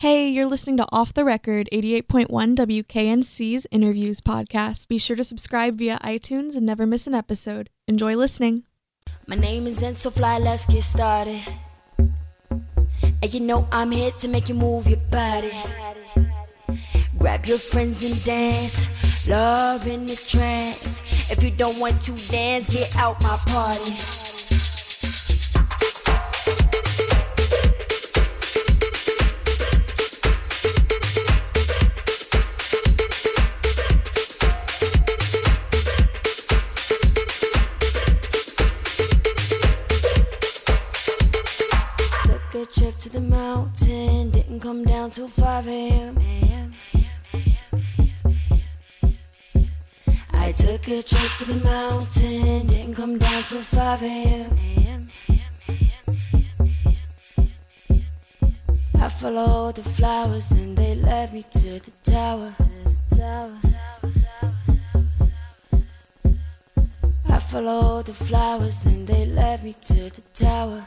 Hey, you're listening to Off the Record 88.1 WKNC's Interviews podcast. Be sure to subscribe via iTunes and never miss an episode. Enjoy listening. My name is Zenso Fly, let's get started. And you know I'm here to make you move your body. Grab your friends and dance, love in the trance. If you don't want to dance, get out my party. To the mountain. Didn't come down till 5 a.m. I took a trip to the mountain. Didn't come down till 5 a.m. I followed the flowers and they led me to the tower. I followed the flowers and they led me to the tower.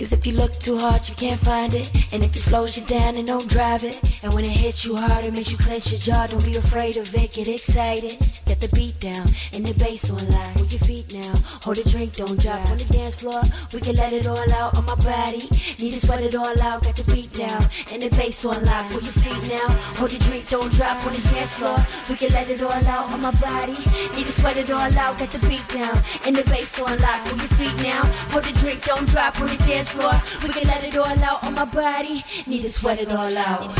Cause if you look too hard, you can't find it. And if it slows you down, then don't drive it. And when it hits you hard, it makes you clench your jaw. Don't be afraid of it, get excited. Get the beat down and the bass on line. With your feet now, hold a drink, don't drop on the dance floor. We can let it all out on my body. Need to sweat it all out, got the beat down and the bass on lock. With your feet now, hold your drink, don't drop on the dance floor. We can let it all out on my body. Need to sweat it all out, got the beat down and the bass on lock. With your feet now, hold the drink, don't drop on the dance floor. We can let it all out on my body. Need to sweat it all out.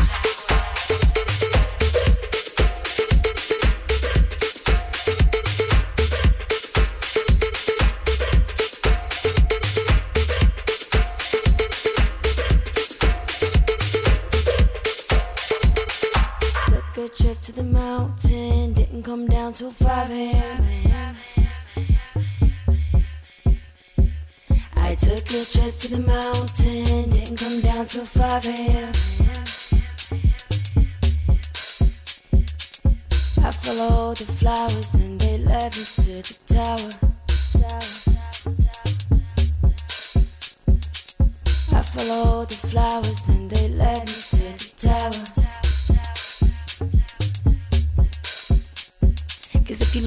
Took a trip to the mountain, didn't come down till 5 a.m. A trip to the mountain, didn't come down till 5 a.m. I followed the flowers and they led me to the tower. I followed the flowers and they led me to the tower.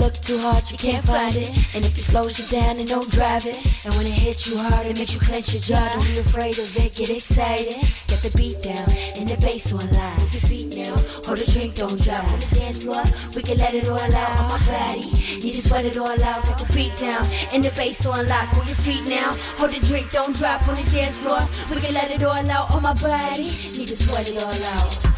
Look too hard, you can't find it. And if it slows you down, then don't drive it. And when it hits you hard, it makes you clench your jaw. Don't be afraid of it, get excited. Get the beat down and the bass on line. With your feet now, hold a drink, don't drop. On the dance floor, we can let it all out on my body. Need to sweat it all out, get the beat down and the bass on lock. With your feet now, hold a drink, don't drop on the dance floor. We can let it all out on my body. Need to sweat it all out.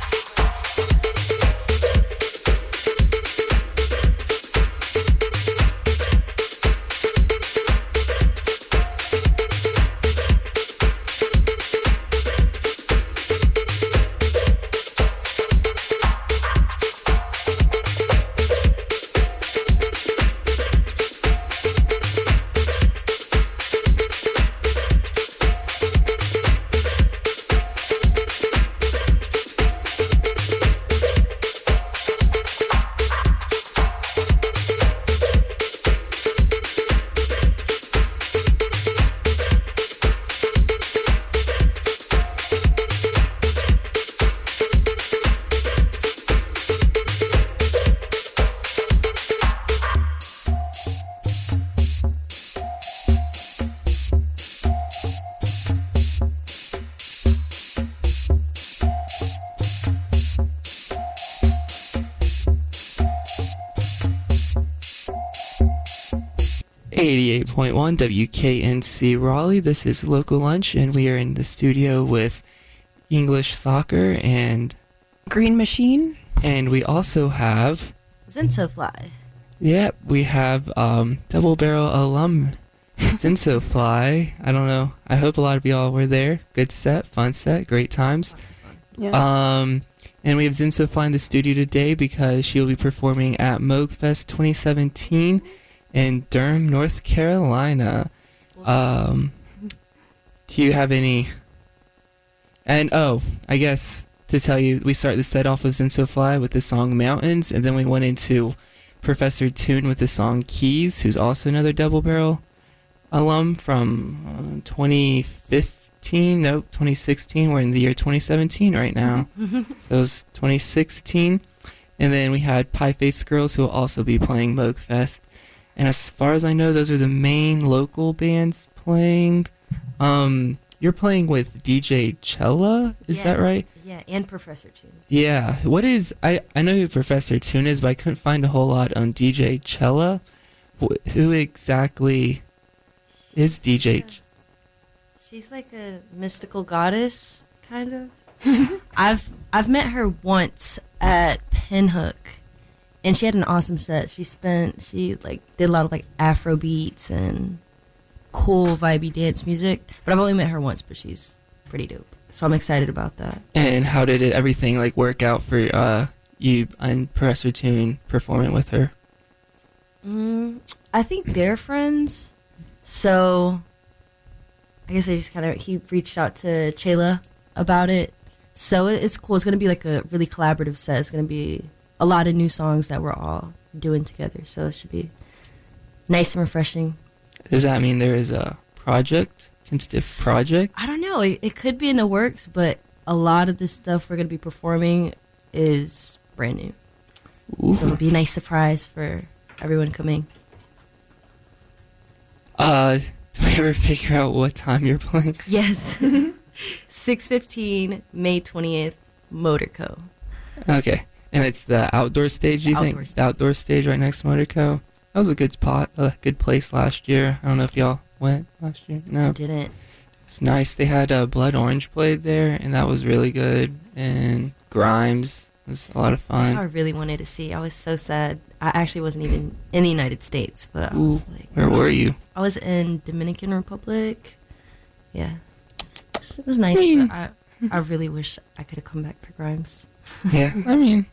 Eighty-eight point one WKNC Raleigh. This is local lunch, and we are in the studio with English soccer, and Green Machine. and we also have Zensofly. yeah, we have um, double barrel alum Fly. I don't know. I hope a lot of y'all were there. Good set, fun set, great times. Yeah. Um, and we have Fly in the studio today because she will be performing at Moog Fest 2017 in Durham, North Carolina. Um, do you have any? And oh, I guess to tell you, we start the set off of Fly with the song Mountains, and then we went into Professor Tune with the song Keys, who's also another double barrel alum from uh, 2015. Nope, 2016. We're in the year 2017 right now. so it was 2016. And then we had Pie Face Girls who will also be playing Moog Fest. And as far as I know, those are the main local bands playing. Um, you're playing with DJ Cella, is Yeah. that right? Yeah, and Professor Tune. Yeah. What is I I know who Professor Tune is, but I couldn't find a whole lot on DJ Cella. Wh- Who exactly is DJ? She's like a mystical goddess, kind of. I've I've met her once at Pinhook, and she had an awesome set. She spent she like did a lot of like Afro beats and cool vibey dance music. But I've only met her once, but she's pretty dope. So I'm excited about that. And how did it everything like work out for uh you and Professor Tune performing with her? Mm, I think they're friends. So I guess I just kind of he reached out to Chayla about it. So it's cool. It's gonna be like a really collaborative set. It's gonna be a lot of new songs that we're all doing together. So it should be nice and refreshing. Does that mean there is a project, tentative project? I don't know. It, it could be in the works, but a lot of the stuff we're gonna be performing is brand new. Ooh. So it'll be a nice surprise for everyone coming. Uh, do we ever figure out what time you're playing? Yes. 615, May 20th, Motorco. Okay. And it's the outdoor stage, you think? Outdoor The outdoor stage right next to Motorco. That was a good spot, a good place last year. I don't know if y'all went last year. No. I didn't. It's nice. They had uh, Blood Orange played there, and that was really good. And Grimes was a lot of fun. That's what I really wanted to see. I was so sad. I actually wasn't even in the United States, but I was like, Where were you? I was in Dominican Republic. Yeah. It was nice, but I, I really wish I could have come back for Grimes. Yeah, I mean,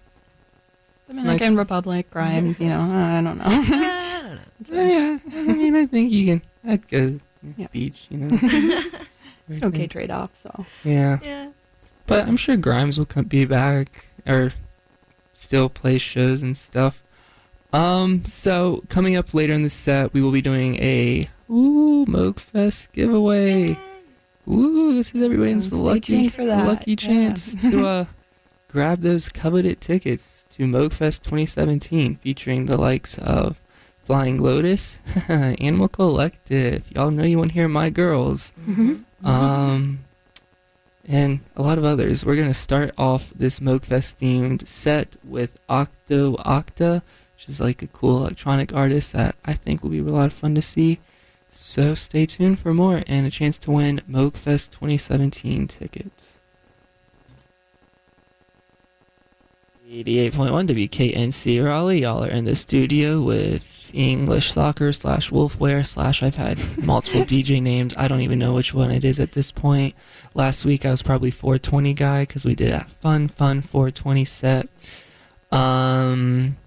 Dominican Republic, Grimes, you know, I don't know. I don't know. Yeah, yeah. I mean, I think you can. I'd go Yeah. beach, you know. it's an okay trade off, so. Yeah, Yeah. but I'm sure Grimes will come, be back or still play shows and stuff. Um, so coming up later in the set, we will be doing a Ooh Moog Fest giveaway. Ooh, this is everybody's lucky tuned for that. lucky Yeah. chance to uh grab those coveted tickets to Moogfest 2017, featuring the likes of Flying Lotus, Animal Collective. Y'all know you want to hear my girls. Um, and a lot of others. We're gonna start off this Moogfest themed set with Octo Octa, which is like a cool electronic artist that I think will be a lot of fun to see. So stay tuned for more and a chance to win Moogfest 2017 tickets. 88.1 WKNC Raleigh. Y'all are in the studio with English Soccer slash Wolfwear slash I've had multiple DJ names. I don't even know which one it is at this point. Last week I was probably 420 guy because we did that fun, fun 420 set. Um,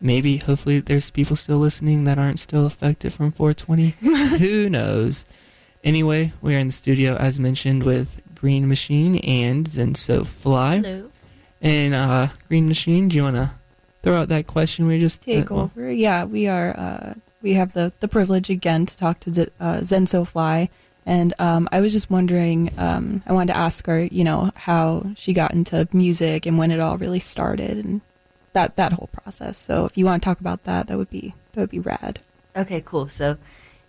maybe, hopefully, there's people still listening that aren't still affected from 420. Who knows? Anyway, we are in the studio as mentioned with Green Machine and Zenso Fly. Hello. And uh, Green Machine, do you want to throw out that question we just Take uh, well, over. Yeah, we are, uh, we have the, the privilege again to talk to Z- uh, Zenso Fly. And um, I was just wondering, um, I wanted to ask her, you know, how she got into music and when it all really started and that, that whole process. So if you want to talk about that, that would be, that would be rad. Okay, cool. So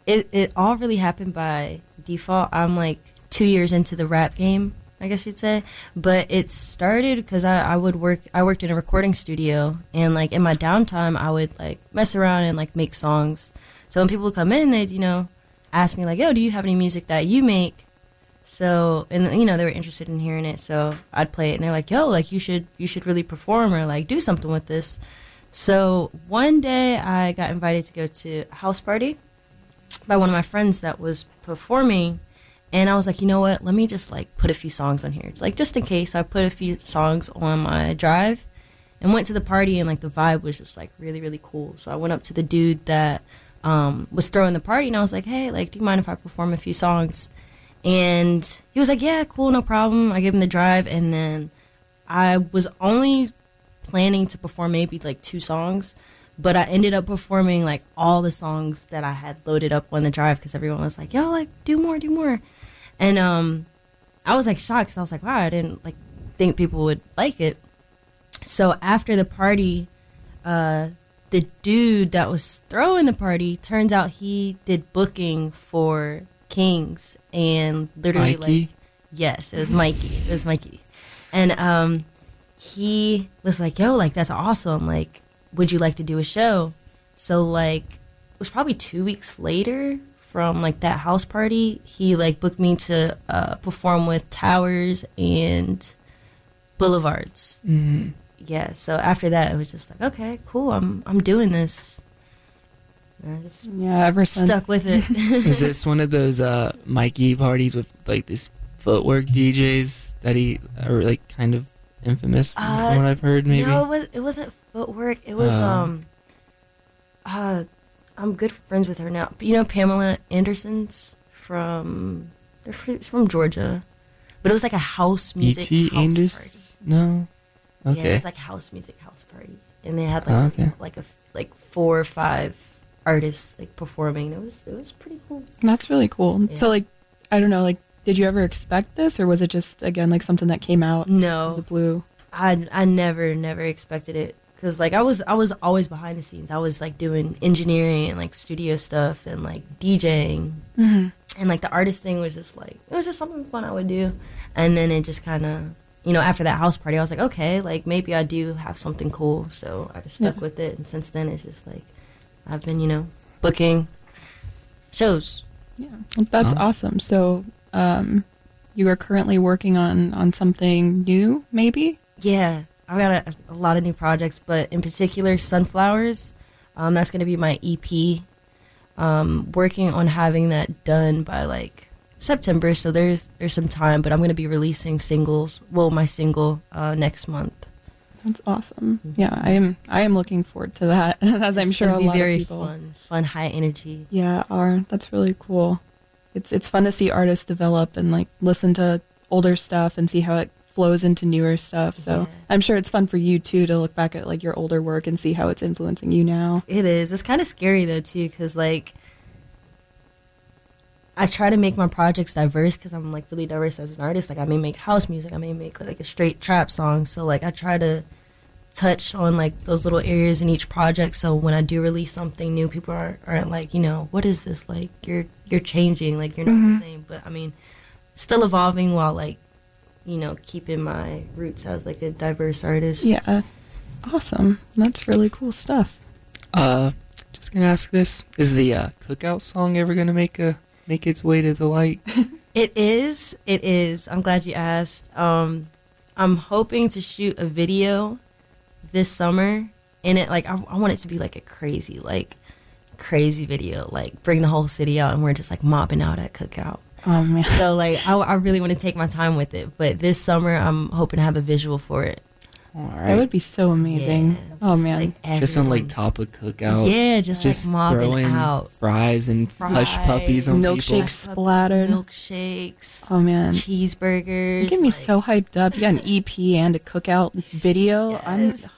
it, it all really happened by default. I'm like two years into the rap game, I guess you'd say. But it started because I, I would work, I worked in a recording studio and like in my downtime, I would like mess around and like make songs. So when people would come in, they'd, you know, ask me like, yo, do you have any music that you make? So and you know they were interested in hearing it, so I'd play it, and they're like, "Yo, like you should you should really perform or like do something with this." So one day I got invited to go to a house party by one of my friends that was performing, and I was like, you know what? Let me just like put a few songs on here, It's like just in case. So I put a few songs on my drive, and went to the party, and like the vibe was just like really really cool. So I went up to the dude that um, was throwing the party, and I was like, hey, like, do you mind if I perform a few songs? And he was like, yeah, cool, no problem. I gave him the drive, and then I was only planning to perform maybe like two songs, But I ended up performing like all the songs that I had loaded up on the drive because everyone was like, "Yo, like do more, do more," and um, I was like shocked because I was like, "Wow, I didn't like think people would like it." So after the party, uh, the dude that was throwing the party turns out he did booking for Kings and literally Mikey? like yes, it was Mikey. It was Mikey, and um, he was like, "Yo, like that's awesome. Like, would you like to do a show?" So like, it was probably two weeks later from like that house party. He like booked me to uh, perform with Towers and Boulevards. Mm. Yeah. So after that, it was just like, okay, cool. I'm I'm doing this. And I just Yeah, ever since. stuck with it. Is this one of those uh, Mikey parties with like this footwork DJs that he are like kind of infamous from, Uh, from what I've heard? Maybe. No, it was it wasn't footwork. It was Oh. um uh I'm good friends with her now. You know Pamela Anderson's from they're from Georgia. But it was like a house music E.T. house Anders? No. party. Yeah, it was like house music house party. And they had like Oh, okay. like a f- like four or five artists like performing. It was it was pretty cool. That's really cool. Yeah. So, like, I don't know, like, did you ever expect this, or was it just again like something that came out No. of the blue? I I never never expected it because like I was I was always behind the scenes. I was like doing engineering and like studio stuff and like DJing Mm-hmm. and like the artist thing was just like it was just something fun I would do. And then it just kind of you know after that house party I was like okay like maybe I do have something cool. So I just stuck Yeah. with it and since then it's just like I've been you know booking shows. Yeah, that's Oh. awesome. So, um, you are currently working on on something new, maybe? Yeah, I've got a, a lot of new projects, but in particular, Sunflowers. Um, that's going to be my EP. Um, working on having that done by like September, so there's there's some time. But I'm going to be releasing singles. Well, my single uh, next month. That's awesome. Yeah, I am. I am looking forward to that, as I'm It's sure a lot very of people. fun, fun, high energy. Yeah, are. That's really cool. It's it's fun to see artists develop and like listen to older stuff and see how it flows into newer stuff. So Yeah. I'm sure it's fun for you too to look back at like your older work and see how it's influencing you now. It is. It's kind of scary though too, because like I try to make my projects diverse because I'm like really diverse as an artist. Like I may make house music, I may make like a straight trap song. So like I try to touch on like those little areas in each project. So when I do release something new, people aren't, aren't like, you know, what is this? Like you're you're changing. Like you're not the Mhm. same. But I mean, still evolving while like you know keeping my roots as like a diverse artist. Yeah, awesome. That's really cool stuff. Uh, just gonna ask this: Is the uh, cookout song ever gonna make a make its way to the light? It is. It is. I'm glad you asked. Um, I'm hoping to shoot a video this summer, and it like I, I want it to be like a crazy, like crazy video, like bring the whole city out, and we're just like mopping out at cookout. Oh man, So like I, I really want to take my time with it, but this summer I'm hoping to have a visual for it. All that would be so amazing. Yeah, oh just, man, like, just on like top of cookout. Yeah, just, just like mopping throwing out. fries and hush puppies on Milkshakes. people. Hush splattered. milkshakes, oh man. cheeseburgers. You get me like- so hyped up. You got an EP and a cookout video. I'm Yes.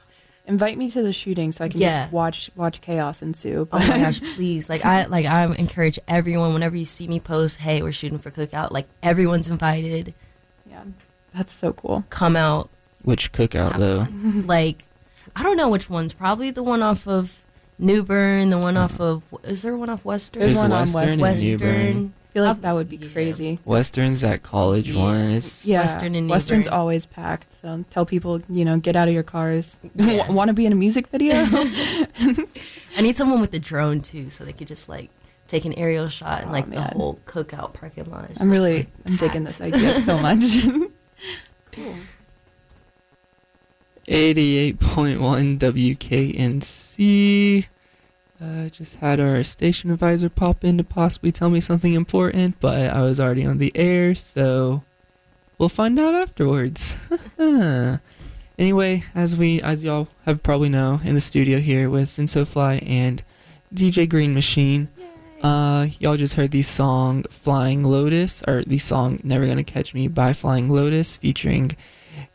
Invite me to the shooting so I can Yeah. just watch watch chaos ensue. Oh my gosh, please. Like I like I encourage everyone whenever you see me post, hey, we're shooting for cookout, like everyone's invited. yeah, that's so cool. Come out. Which cookout though? Like I don't know which one's probably the one off of New Bern, the one off of is there one off Western? There's There's one on Western and West- Western. I feel like I'll- that would be yeah. crazy. Western's that college Yeah. one. It's Yeah, Western and Western's always packed. So tell people, you know, get out of your cars. Yeah. Want to be in a music video? I need someone with a drone too, so they could just like take an aerial shot and Oh, like the whole cookout parking lot. I'm just, really, like, I'm digging this idea so much. cool. 88.1 WKNC. Uh, just had our station advisor pop in to possibly tell me something important, but I was already on the air, so we'll find out afterwards. anyway, as we, as y'all have probably know, in the studio here with Zensofly and DJ Green Machine. Uh, y'all just heard the song Flying Lotus, or the song Never Gonna Catch Me by Flying Lotus featuring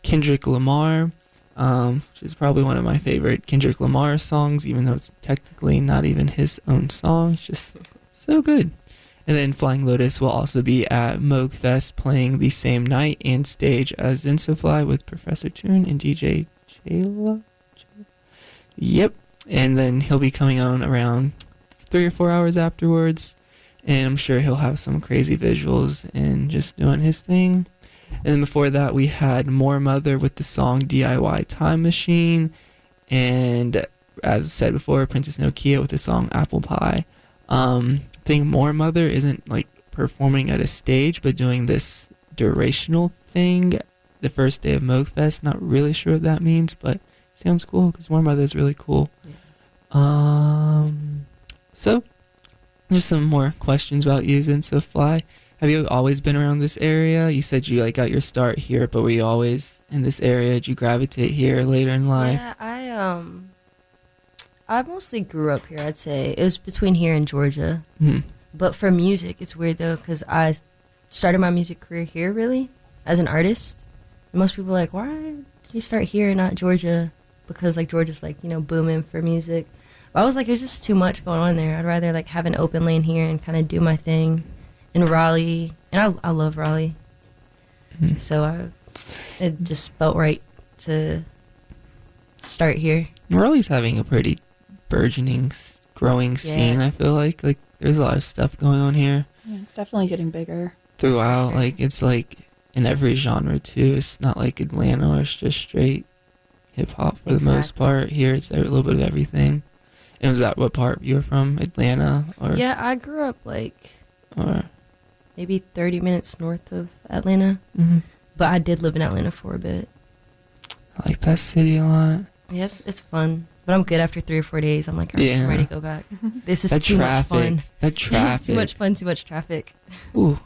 Kendrick Lamar. Um, which is probably one of my favorite Kendrick Lamar songs, even though it's technically not even his own song. It's just so good. And then Flying Lotus will also be at Moog Fest playing the same night and stage as Zensofly with Professor Tune and DJ Chayla. Yep. And then he'll be coming on around three or four hours afterwards. And I'm sure he'll have some crazy visuals and just doing his thing. And then before that, we had Moor Mother with the song DIY Time Machine. And as I said before, Princess Nokia with the song Apple Pie. Um, I think Moor Mother isn't like performing at a stage, but doing this durational thing the first day of Moogfest. Not really sure what that means, but sounds cool because Moor Mother is really cool. Um, so just some more questions about using you, Fly. Have you always been around this area? You said you like got your start here, but were you always in this area? Did you gravitate here later in life? Yeah, I um, I mostly grew up here. I'd say it was between here and Georgia. Hmm. But for music, it's weird though because I started my music career here, really, as an artist. And most people are like, why did you start here and not Georgia? Because like Georgia's like you know booming for music. But I was like, there's just too much going on there. I'd rather like have an open lane here and kind of do my thing in Raleigh, and I I love Raleigh. Hmm. So I, it just felt right to start here. Raleigh's having a pretty burgeoning, s- growing scene. I feel like like there's a lot of stuff going on here Yeah, it's definitely getting bigger. throughout. Sure. Like it's like in every genre too. It's not like Atlanta where it's just straight hip hop for the most part. Here it's a little bit of everything. And was that what part you were from? Atlanta or Yeah, I grew up like or maybe 30 minutes north of Atlanta, Mhm. but I did live in Atlanta for a bit. I like that city a lot. Yes, it's fun, but I'm good after three or four days. I'm like, right, I'm Yeah. ready to go back. This is that too traffic. much fun. That traffic. too much fun, too much traffic. Ooh.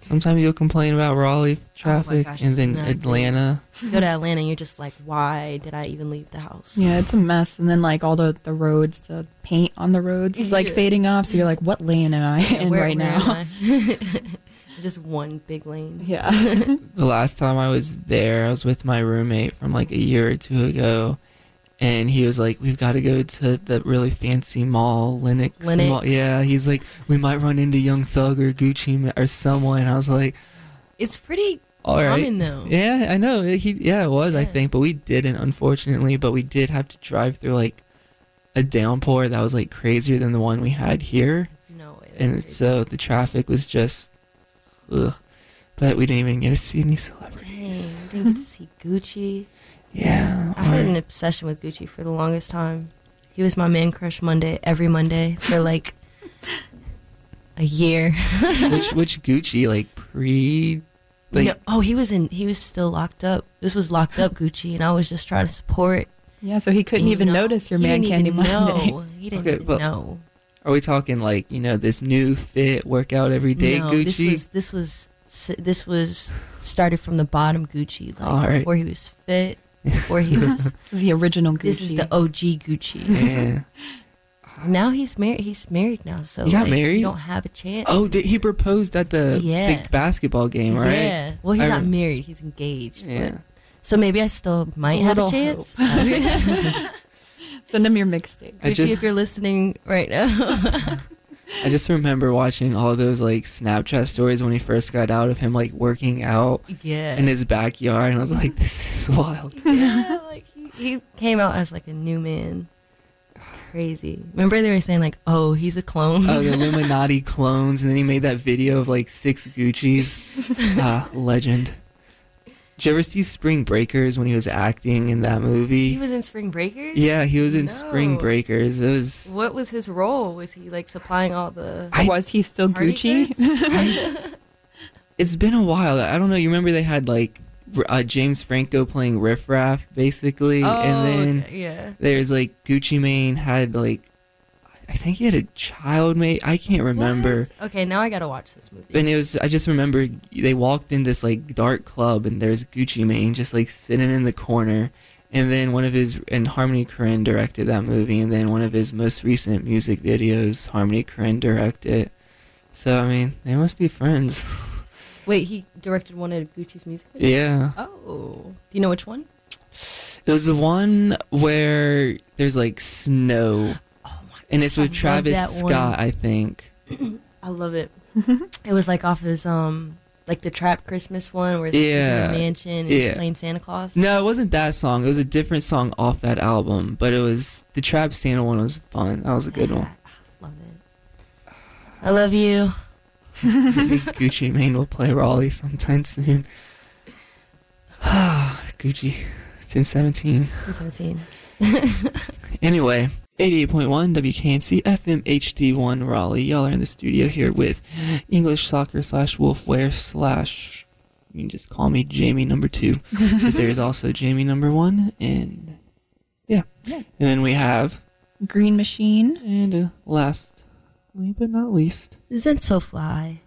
Sometimes you'll complain about Raleigh oh traffic, Oh gosh, and then. Atlanta. You go to Atlanta, you're just like, why did I even leave the house? Yeah, it's a mess. And then like all the the roads, the paint on the roads is like fading off. So you're like, what lane am I Yeah, in where- right where now? just one big lane. Yeah. The last time I was there, I was with my roommate from like a year or two ago, and he was like, "We've got to go to the really fancy mall, Lenox." Lenox. Mall. Yeah, he's like, "We might run into Young Thug or Gucci or someone." I was like, It's pretty "All right." common though. Yeah, I know. He yeah, it was I think, but we didn't unfortunately. But we did have to drive through like a downpour that was like crazier than the one we had here, No way. and crazy. so the traffic was just, ugh. But we didn't even get to see any celebrities. Dang, didn't get to see Gucci. Yeah, I had an obsession with Gucci for the longest time. He was my man crush Monday, every Monday for like a year. which which Gucci like pre, like No- oh, he was in. He was still locked up. This was locked up Gucci, and I was just trying to support. yeah. So he couldn't You even know, notice your man didn't candy even Monday. Know. He didn't Okay, even but know. are we talking like you know this new fit workout every day no, Gucci? this was this was this was started from the bottom Gucci, like All right. before he was fit, before he was. This is the original Gucci. this is the OG Gucci. yeah. Now he's married. He's married now, so He got like, married? You don't have a chance. Oh, did he proposed at the Yeah. the basketball game, right? Yeah. Well, he's I not rem- married. He's engaged. but- Yeah. So maybe I still might a have a chance. Send him your mixtape. I Gucci, just- if you're listening right now. I just remember watching all those like Snapchat stories when he first got out of him like working out yeah. in his backyard, and I was like, "This is wild." yeah, like he, he came out as like a new man. It's crazy. Remember they were saying like, "Oh, he's a clone." Oh, the Illuminati clones, and then he made that video of like six Gucci's. ah, legend. Did you ever see Spring Breakers when he was acting in that movie? he was in Spring Breakers. yeah, he was in Spring Breakers. It was. What was his role? Was he like supplying all the I- was he still party Gucci? It's been a while. I don't know. You remember they had like uh, James Franco playing Riff Raff, basically, oh, and then okay, yeah. there's like Gucci Mane had like, I think he had a child mate. I can't remember. What? Okay, now I gotta watch this movie. And it was, I just remember they walked in this like dark club and there's Gucci Mane just like sitting in the corner. And then one of his, and Harmony Korine directed that movie. And then one of his most recent music videos, Harmony Korine directed. It. So, I mean, they must be friends. Wait, he directed one of Gucci's music videos. yeah. Oh, do you know which one? It was the one where there's like snow, and it's with I Travis. Scott, I think. I love it. it was like off his um like the trap Christmas one where he's he's in a mansion and he's playing Santa Claus. No, it wasn't that song. It was a different song off that album, but it was the Trap Santa one was fun. That was a good one. I love it. I love you. Gucci Mane will play Raleigh sometime soon. Gucci, it's in 17. Since 17. Anyway, 88.1 WKNC FM HD1 Raleigh. Y'all are in the studio here with English soccer slash wolfwear slash, you can just call me Jamie number two. Because there's also Jamie number one. And yeah. Yeah. And then we have, Green Machine. and uh, last but not least, Zenso Fly.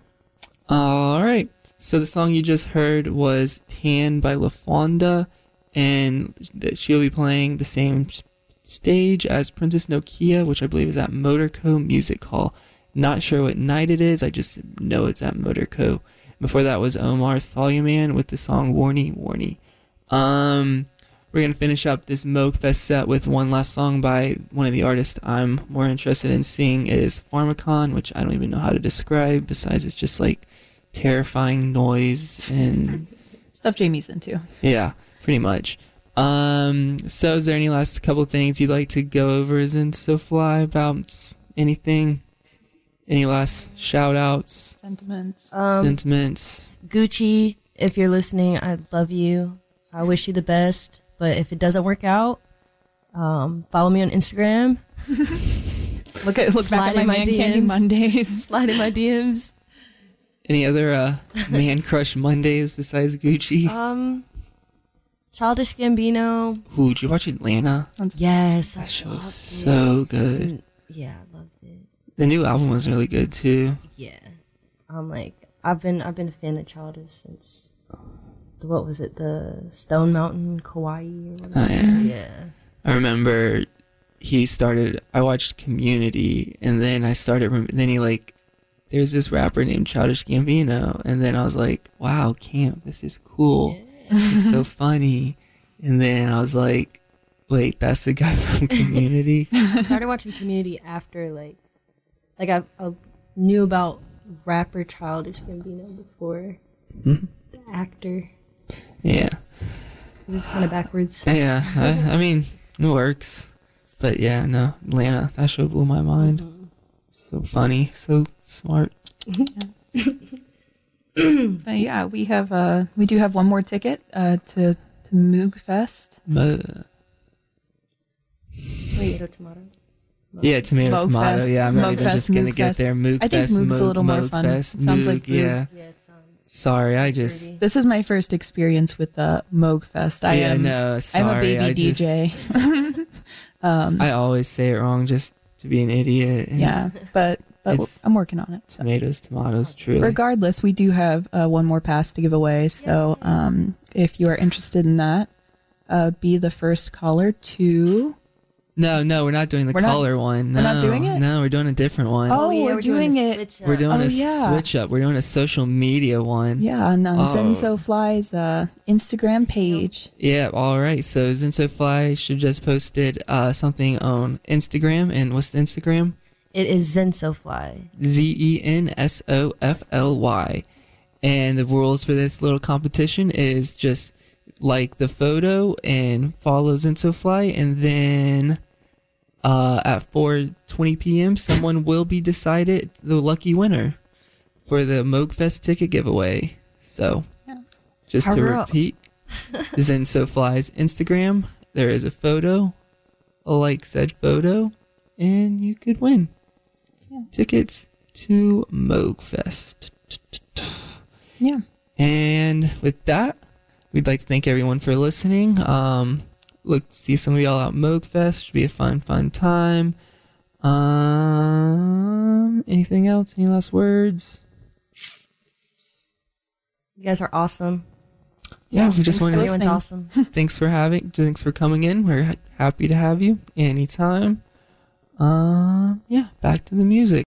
All right. So the song you just heard was Tan by Lafawndah, and she'll be playing the same stage as Princess Nokia, which I believe is at Motorco Music Hall. Not sure what night it is, I just know it's at Motorco. Before that was Omar Souleyman with the song Warni Warni. Um, we're gonna finish up this Moog Fest set with one last song by one of the artists I'm more interested in seeing is Pharmakon, which I don't even know how to describe. Besides, it's just like terrifying noise and Stuff Jamie's into. yeah, pretty much. Um, so is there any last couple things you'd like to go over as in SoFly about s- anything? Any last shout outs, Sentiments. Um, sentiments? Gucci, if you're listening, I love you. I wish you the best. But if it doesn't work out, um, follow me on Instagram. look at look slide back at my, my man candy DMs. Mondays. Slide in my DMs. Any other uh, man crush Mondays besides Gucci? Um, Childish Gambino. Ooh, did you watch Atlanta? Yes, I That show was is it. so good. Mm, Yeah, I loved it. The new album was really good too. Yeah, I'm like I've been I've been a fan of Childish since the, what was it the Stone Mountain Kauai or. Oh, yeah. yeah. I remember he started. I watched Community, and then I started. Then he like, there's this rapper named Childish Gambino, and then I was like, wow, Camp, this is cool. It's so funny. And then I was like, wait, that's the guy from Community. I started watching Community after like like I, I knew about rapper Childish Gambino before Mhm. the actor. Yeah, It was kind of backwards. yeah. I, I mean, it works. But yeah, no, Atlanta. That show blew my mind. Mm-hmm. So funny, so smart. But yeah, we have uh we do have one more ticket uh to to Moog Fest. But Tomato, tomato. Yeah, tomato, Moog tomato. Fest. Yeah, I'm Moog really Fest, just gonna Moog get Fest. there. Moog I think Fest, Moog's a Moog- little more fun. Fest, sounds Moog, like Moog. yeah. Yeah, it sounds. Sorry, I just pretty. This is my first experience with the Moog Fest. I yeah am no. Sorry, I'm a baby I just- DJ. um I always say it wrong just to be an idiot. yeah, but but It's- I'm working on it. So. tomatoes, tomatoes. Truly. Regardless, we do have uh, one more pass to give away. So um, if you are interested in that, uh, be the first caller to. no, no, we're not doing the We're not- color one. No, we're not doing it? No, we're doing a different one. Oh, yeah, we're doing a it- switch we're up. doing Oh, a yeah. switch up. We're doing a social media one. Yeah, on, on Oh. Zenso Fly's uh, Instagram page. Yeah, all right. So ZensoFly should just posted uh, something on Instagram. And what's the Instagram? It is ZensoFly. Z E N S O F L Y. And the rules for this little competition is just like the photo and follow ZensoFly, and then uh, at 4:20 p.m. someone will be decided the lucky winner for the Moogfest ticket giveaway. So, Yeah. just to repeat, ZensoFly's Instagram. There is a photo, a like said photo, and you could win Yeah. tickets to Moogfest. Yeah. And with that, we'd like to thank everyone for listening. Um, look to see some of y'all at Moogfest. Should be a fun, fun time. Um, anything else? Any last words? You guys are awesome. Yeah, we just thanks wanted to Everyone's awesome. thanks for having, thanks for coming in. We're happy to have you anytime. Um, yeah, back to the music.